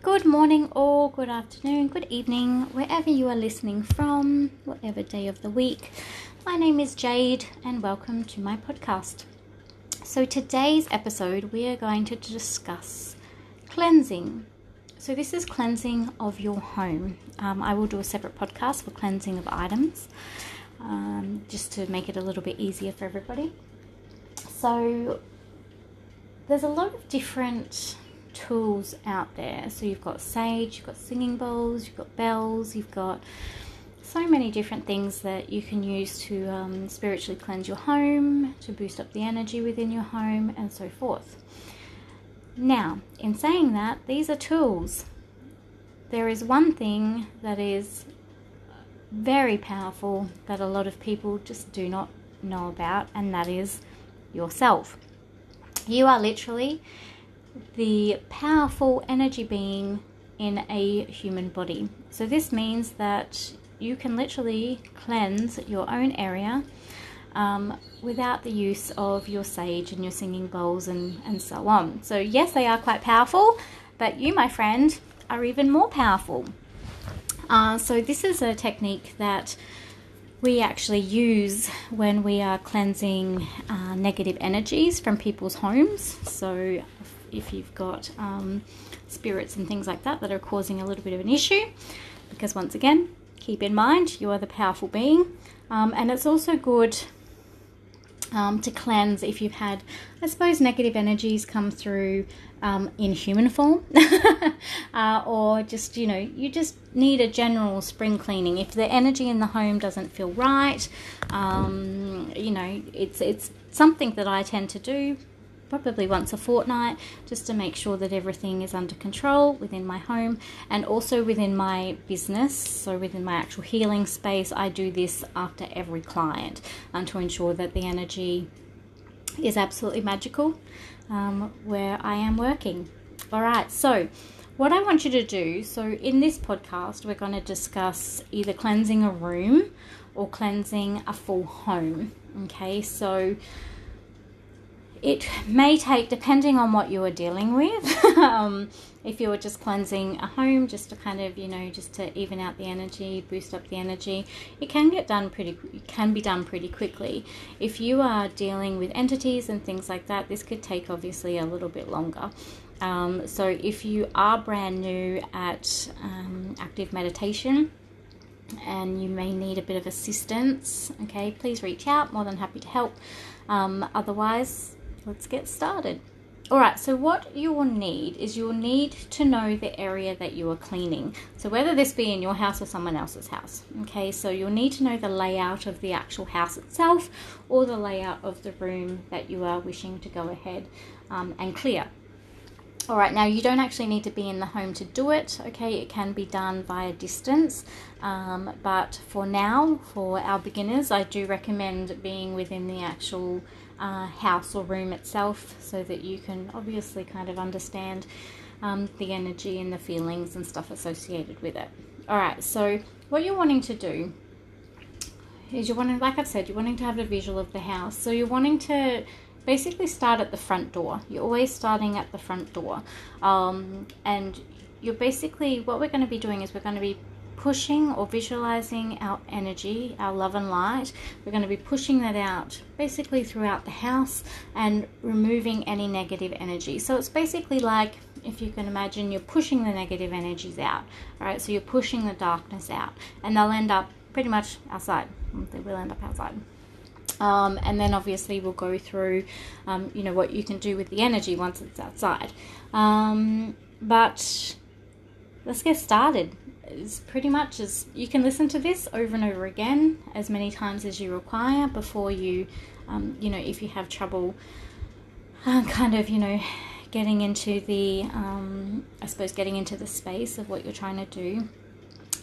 Good morning, or good afternoon, good evening, wherever you are listening from, whatever day of the week. My name is Jade, and welcome to my podcast. So, today's episode, we are going to discuss cleansing. So, this is cleansing of your home. Um, I will do a separate podcast for cleansing of items um, just to make it a little bit easier for everybody. So, there's a lot of different tools out there. So you've got sage, you've got singing bowls, you've got bells, you've got so many different things that you can use to um, spiritually cleanse your home, to boost up the energy within your home, and so forth. Now, in saying that, these are tools. There is one thing that is very powerful that a lot of people just do not know about, and that is yourself. You are literally the powerful energy being in a human body. So, this means that you can literally cleanse your own area um, without the use of your sage and your singing bowls and, and so on. So, yes, they are quite powerful, but you, my friend, are even more powerful. Uh, so, this is a technique that we actually use when we are cleansing uh, negative energies from people's homes. So, if you've got um, spirits and things like that that are causing a little bit of an issue, because once again, keep in mind you are the powerful being, um, and it's also good. Um, to cleanse if you've had, I suppose, negative energies come through um, in human form, uh, or just you know you just need a general spring cleaning. If the energy in the home doesn't feel right, um, you know it's it's something that I tend to do probably once a fortnight just to make sure that everything is under control within my home and also within my business. So within my actual healing space I do this after every client um, to ensure that the energy is absolutely magical um, where I am working. All right so what I want you to do so in this podcast we're going to discuss either cleansing a room or cleansing a full home okay? So it may take, depending on what you are dealing with, um, if you are just cleansing a home, just to kind of, you know, just to even out the energy, boost up the energy, it can get done pretty, can be done pretty quickly. If you are dealing with entities and things like that, this could take obviously a little bit longer. Um, so if you are brand new at um, active meditation, and you may need a bit of assistance, okay, please reach out. More than happy to help. Um, otherwise, let's get started. Alright, so what you will need is you'll need to know the area that you are cleaning. So whether this be in your house or someone else's house. Okay, so you'll need to know the layout of the actual house itself or the layout of the room that you are wishing to go ahead um, and clear. Alright, now you don't actually need to be in the home to do it, okay? It can be done via distance, um, but for now, for our beginners, I do recommend being within the actual uh, house or room itself so that you can obviously kind of understand um, the energy and the feelings and stuff associated with it. Alright, so what you're wanting to do is you're wanting, like I've said, you're wanting to have a visual of the house. So you're wanting to basically start at the front door. You're always starting at the front door. Um, and you're basically, what we're going to be doing is we're going to be pushing or visualizing our energy, our love and light. We're going to be pushing that out basically throughout the house and removing any negative energy. So it's basically like if you can imagine you're pushing the negative energies out, right? So you're pushing the darkness out and they'll end up pretty much outside. They will end up outside. Um, and then obviously we'll go through, um, you know, what you can do with the energy once it's outside. Um, but let's get started is pretty much as you can listen to this over and over again as many times as you require before you, um, you know, if you have trouble, uh, kind of, you know, getting into the, um, I suppose, getting into the space of what you're trying to do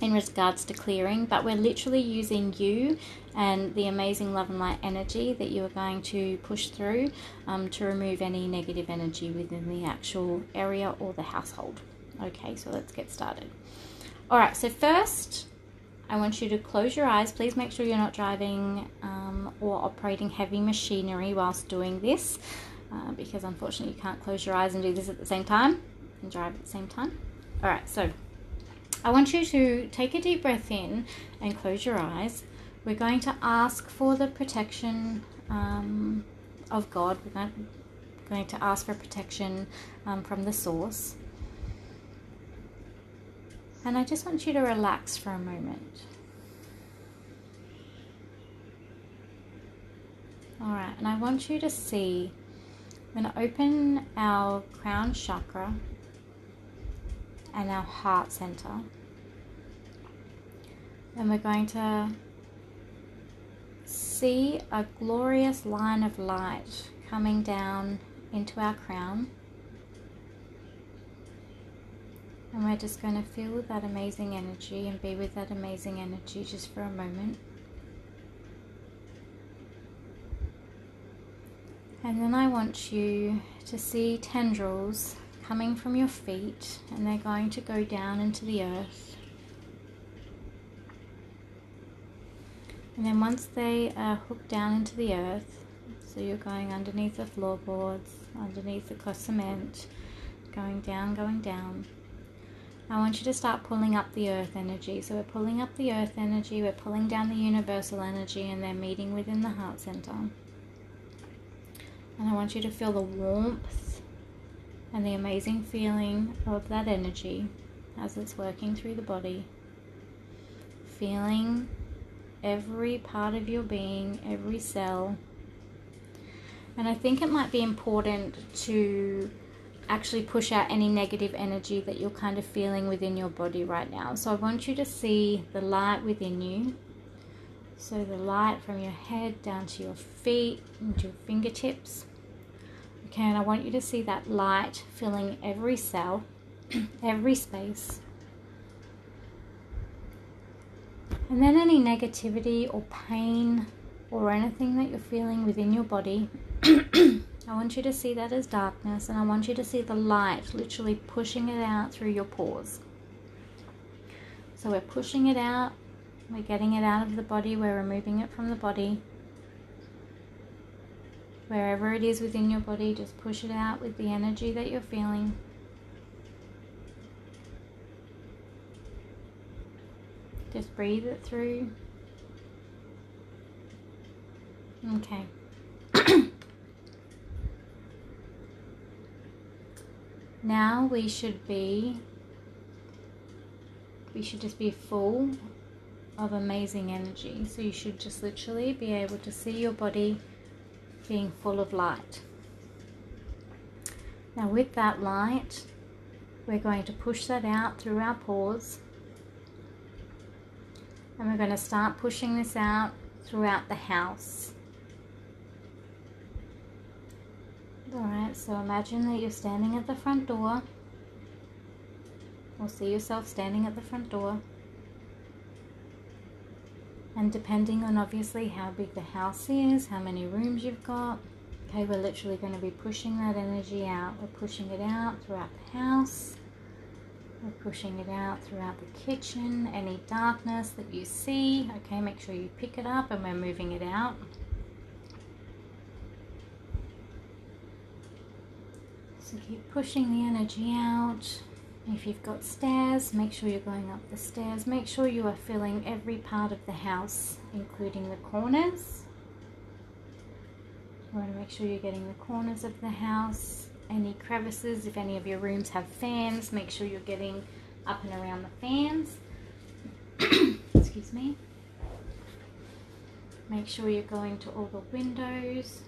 in regards to clearing, but we're literally using you and the amazing love and light energy that you are going to push through um, to remove any negative energy within the actual area or the household. Okay, so let's get started. All right, so first, I want you to close your eyes. Please make sure you're not driving um, or operating heavy machinery whilst doing this, uh, because unfortunately you can't close your eyes and do this at the same time and drive at the same time. All right, so I want you to take a deep breath in and close your eyes. We're going to ask for the protection um, of God. We're going to ask for protection um, from the source. And I just want you to relax for a moment. All right, and I want you to see, I'm going to open our crown chakra and our heart center. And we're going to see a glorious line of light coming down into our crown. And we're just going to feel that amazing energy and be with that amazing energy just for a moment. And then I want you to see tendrils coming from your feet and they're going to go down into the earth. And then once they are hooked down into the earth, so you're going underneath the floorboards, underneath the cement, going down, going down. I want you to start pulling up the earth energy. So we're pulling up the earth energy, we're pulling down the universal energy, and they're meeting within the heart center. And I want you to feel the warmth and the amazing feeling of that energy as it's working through the body. Feeling every part of your being, every cell. And I think it might be important to actually push out any negative energy that you're kind of feeling within your body right now. So I want you to see the light within you. So the light from your head down to your feet and your fingertips. Okay, and I want you to see that light filling every cell, every space. And then any negativity or pain or anything that you're feeling within your body, I want you to see that as darkness and I want you to see the light literally pushing it out through your pores. So we're pushing it out, we're getting it out of the body, we're removing it from the body wherever it is within your body, just push it out with the energy that you're feeling. Just breathe it through. Okay. Now we should be, we should just be full of amazing energy. So you should just literally be able to see your body being full of light. Now with that light, we're going to push that out through our pores. And we're going to start pushing this out throughout the house. Alright, so imagine that you're standing at the front door. Or see yourself standing at the front door and depending on obviously how big the house is, how many rooms you've got. Okay, we're literally going to be pushing that energy out. We're pushing it out throughout the house. We're pushing it out throughout the kitchen. Any darkness that you see, okay, make sure you pick it up and we're moving it out. So keep pushing the energy out. If you've got stairs, make sure you're going up the stairs. Make sure you are filling every part of the house, including the corners. You want to make sure you're getting the corners of the house, any crevices. If any of your rooms have fans, make sure you're getting up and around the fans. Excuse me. Make sure you're going to all the windows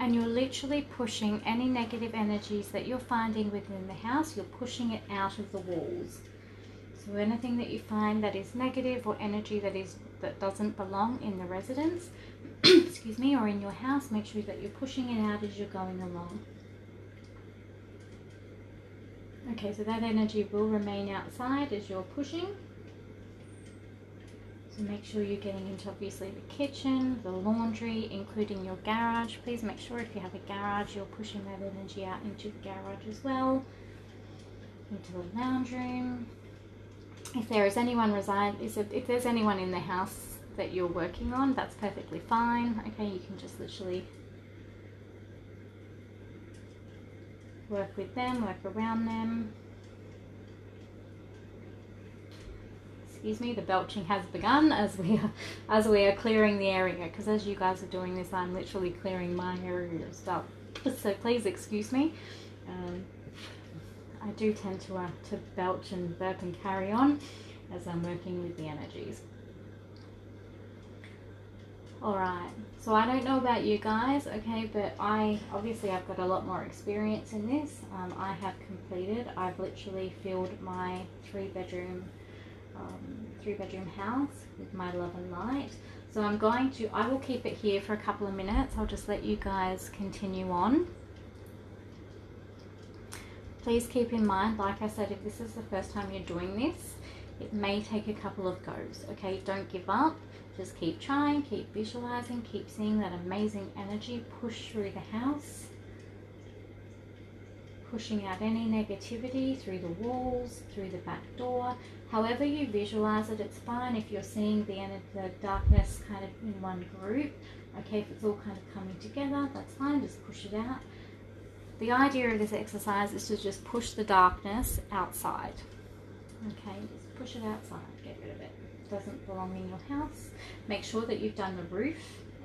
and you're literally pushing any negative energies that you're finding within the house, you're pushing it out of the walls. So anything that you find that is negative or energy that is that doesn't belong in the residence, excuse me, or in your house, make sure that you're pushing it out as you're going along. Okay, so that energy will remain outside as you're pushing. Make sure you're getting into obviously the kitchen, the laundry, including your garage. Please make sure if you have a garage, you're pushing that energy out into the garage as well, into the lounge room. If there is anyone reside, if there's anyone in the house that you're working on, that's perfectly fine. Okay, you can just literally work with them, work around them. Excuse me, the belching has begun as we are, as we are clearing the area. Because as you guys are doing this, I'm literally clearing my area of stuff. So please excuse me. Um, I do tend to uh, to belch and burp and carry on as I'm working with the energies. Alright, so I don't know about you guys, okay, but I obviously I've got a lot more experience in this. Um, I have completed, I've literally filled my three bedroom um, three bedroom house with my love and light. So I'm going to, I will keep it here for a couple of minutes. I'll just let you guys continue on. Please keep in mind, like I said, if this is the first time you're doing this, it may take a couple of goes, okay? Don't give up just keep trying, keep visualizing, keep seeing that amazing energy push through the house, pushing out any negativity through the walls, through the back door. However you visualize it, it's fine if you're seeing the, end of the darkness kind of in one group. Okay, if it's all kind of coming together, that's fine, just push it out. The idea of this exercise is to just push the darkness outside. Okay, just push it outside, get rid of it doesn't belong in your house. Make sure that you've done the roof,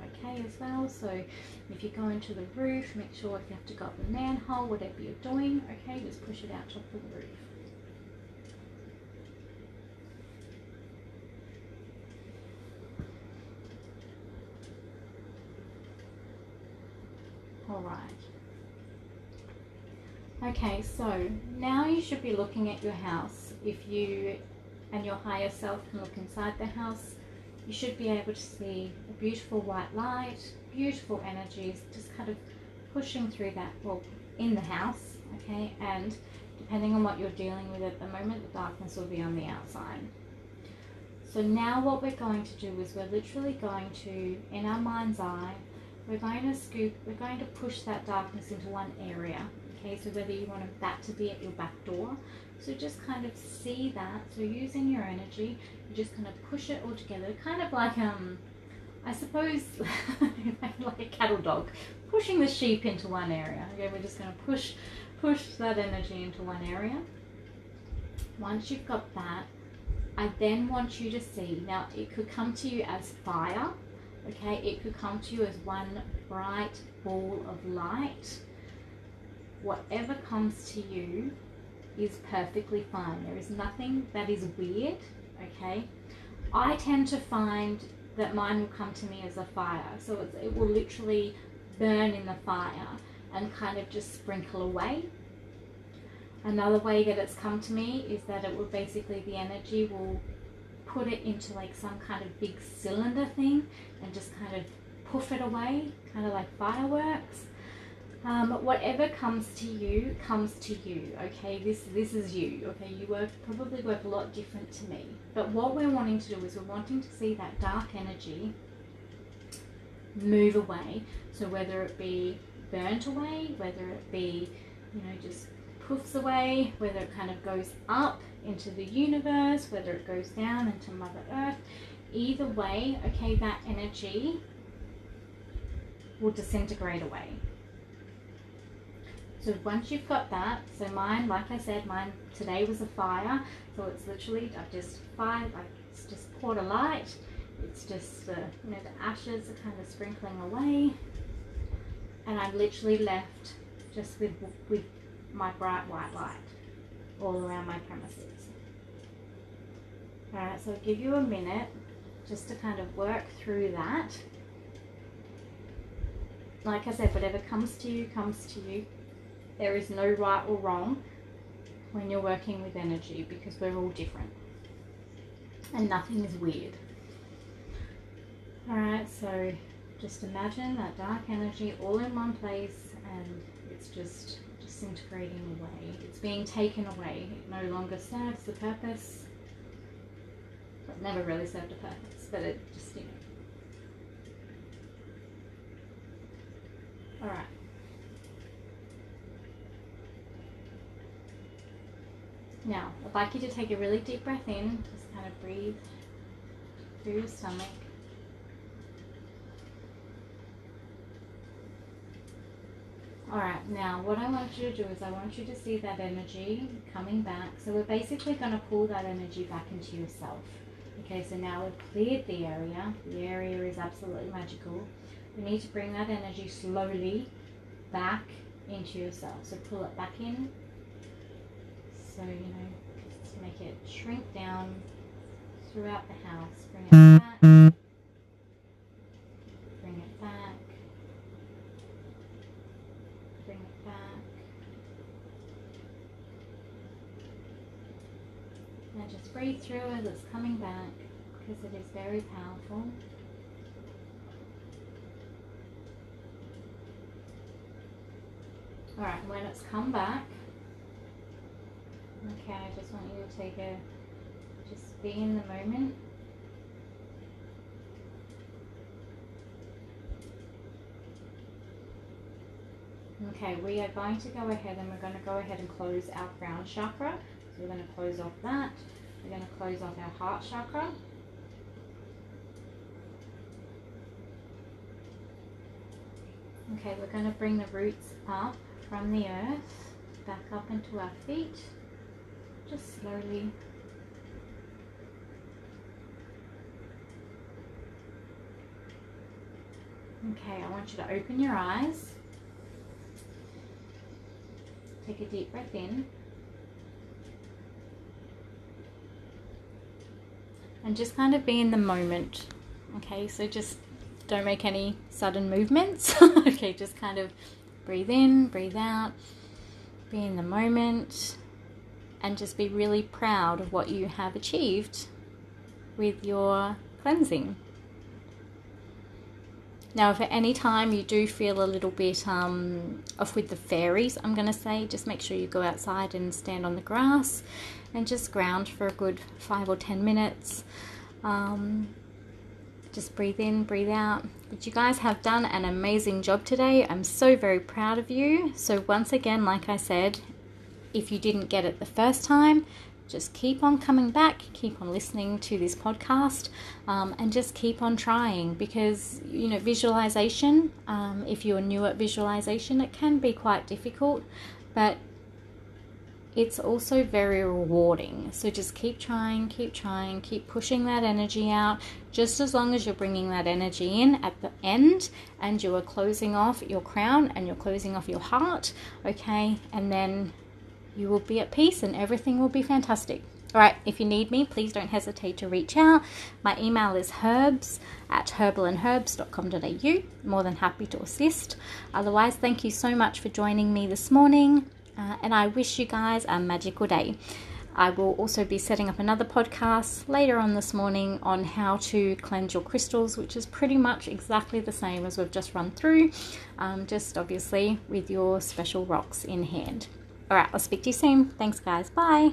okay, as well. So if you go into the roof, make sure if you have to go up the manhole, whatever you're doing, okay, just push it out top of the roof. All right. Okay, so now you should be looking at your house. If you and your higher self can look inside the house, you should be able to see a beautiful white light, beautiful energies just kind of pushing through that, well, in the house, okay? And depending on what you're dealing with at the moment, the darkness will be on the outside. So now what we're going to do is we're literally going to, in our mind's eye, we're going to scoop, we're going to push that darkness into one area. Okay, so whether you want that to be at your back door so just kind of see that. So using your energy, you just kind of push it all together, kind of like um, I suppose like a cattle dog, pushing the sheep into one area. Okay, we're just going to push, push that energy into one area. Once you've got that, I then want you to see. Now it could come to you as fire. Okay, it could come to you as one bright ball of light. Whatever comes to you, is perfectly fine. There is nothing that is weird, okay? I tend to find that mine will come to me as a fire. So it will literally burn in the fire and kind of just sprinkle away. Another way that it's come to me is that it will basically, the energy will put it into like some kind of big cylinder thing and just kind of poof it away, kind of like fireworks. Um, whatever comes to you comes to you. Okay, this this is you. Okay, you work probably work a lot different to me. But what we're wanting to do is we're wanting to see that dark energy move away. So whether it be burnt away, whether it be you know just poofs away, whether it kind of goes up into the universe, whether it goes down into Mother Earth, either way, okay, that energy will disintegrate away. So once you've got that, so mine, like I said, mine today was a fire. So it's literally, I've just fired, like it's just poured a light. It's just, uh, you know, the ashes are kind of sprinkling away. And I'm literally left just with, with my bright white light all around my premises. Alright, so I'll give you a minute just to kind of work through that. Like I said, whatever comes to you, comes to you. There is no right or wrong when you're working with energy because we're all different and nothing is weird. Alright, so just imagine that dark energy all in one place and it's just disintegrating away. It's being taken away. It no longer serves the purpose. It never really served a purpose, but it just, you know. Alright. Now, I'd like you to take a really deep breath in, just kind of breathe through your stomach. Alright, now what I want you to do is I want you to see that energy coming back. So we're basically going to pull that energy back into yourself. Okay, so now we've cleared the area. The area is absolutely magical. We need to bring that energy slowly back into yourself. So pull it back in. So, you know, just make it shrink down throughout the house. Bring it back. Bring it back. Bring it back. Now just breathe through as it's coming back because it is very powerful. Alright, when it's come back, okay, I just want you to take a, just be in the moment. Okay, we are going to go ahead and we're going to go ahead and close our crown chakra. So we're going to close off that. We're going to close off our heart chakra. Okay, we're going to bring the roots up from the earth back up into our feet, just slowly. Okay, I want you to open your eyes. Take a deep breath in. And just kind of be in the moment. Okay, so just don't make any sudden movements. okay, just kind of breathe in, breathe out, be in the moment, and just be really proud of what you have achieved with your cleansing. Now, if at any time you do feel a little bit um, off with the fairies, I'm going to say just make sure you go outside and stand on the grass and just ground for a good five or ten minutes. Um, just breathe in, breathe out. But you guys have done an amazing job today. I'm so very proud of you. So, once again, like I said, if you didn't get it the first time, just keep on coming back, keep on listening to this podcast, um, and just keep on trying because, you know, visualization, um, if you're new at visualization, it can be quite difficult, but it's also very rewarding. So just keep trying, keep trying, keep pushing that energy out. Just as long as you're bringing that energy in at the end and you are closing off your crown and you're closing off your heart, okay, and then you will be at peace and everything will be fantastic. All right, if you need me, please don't hesitate to reach out. My email is herbs at herbalandherbs.com.au. More than happy to assist. Otherwise, thank you so much for joining me this morning, uh, and I wish you guys a magical day. I will also be setting up another podcast later on this morning on how to cleanse your crystals, which is pretty much exactly the same as we've just run through, um, just obviously with your special rocks in hand. All right, I'll speak to you soon. Thanks, guys. Bye.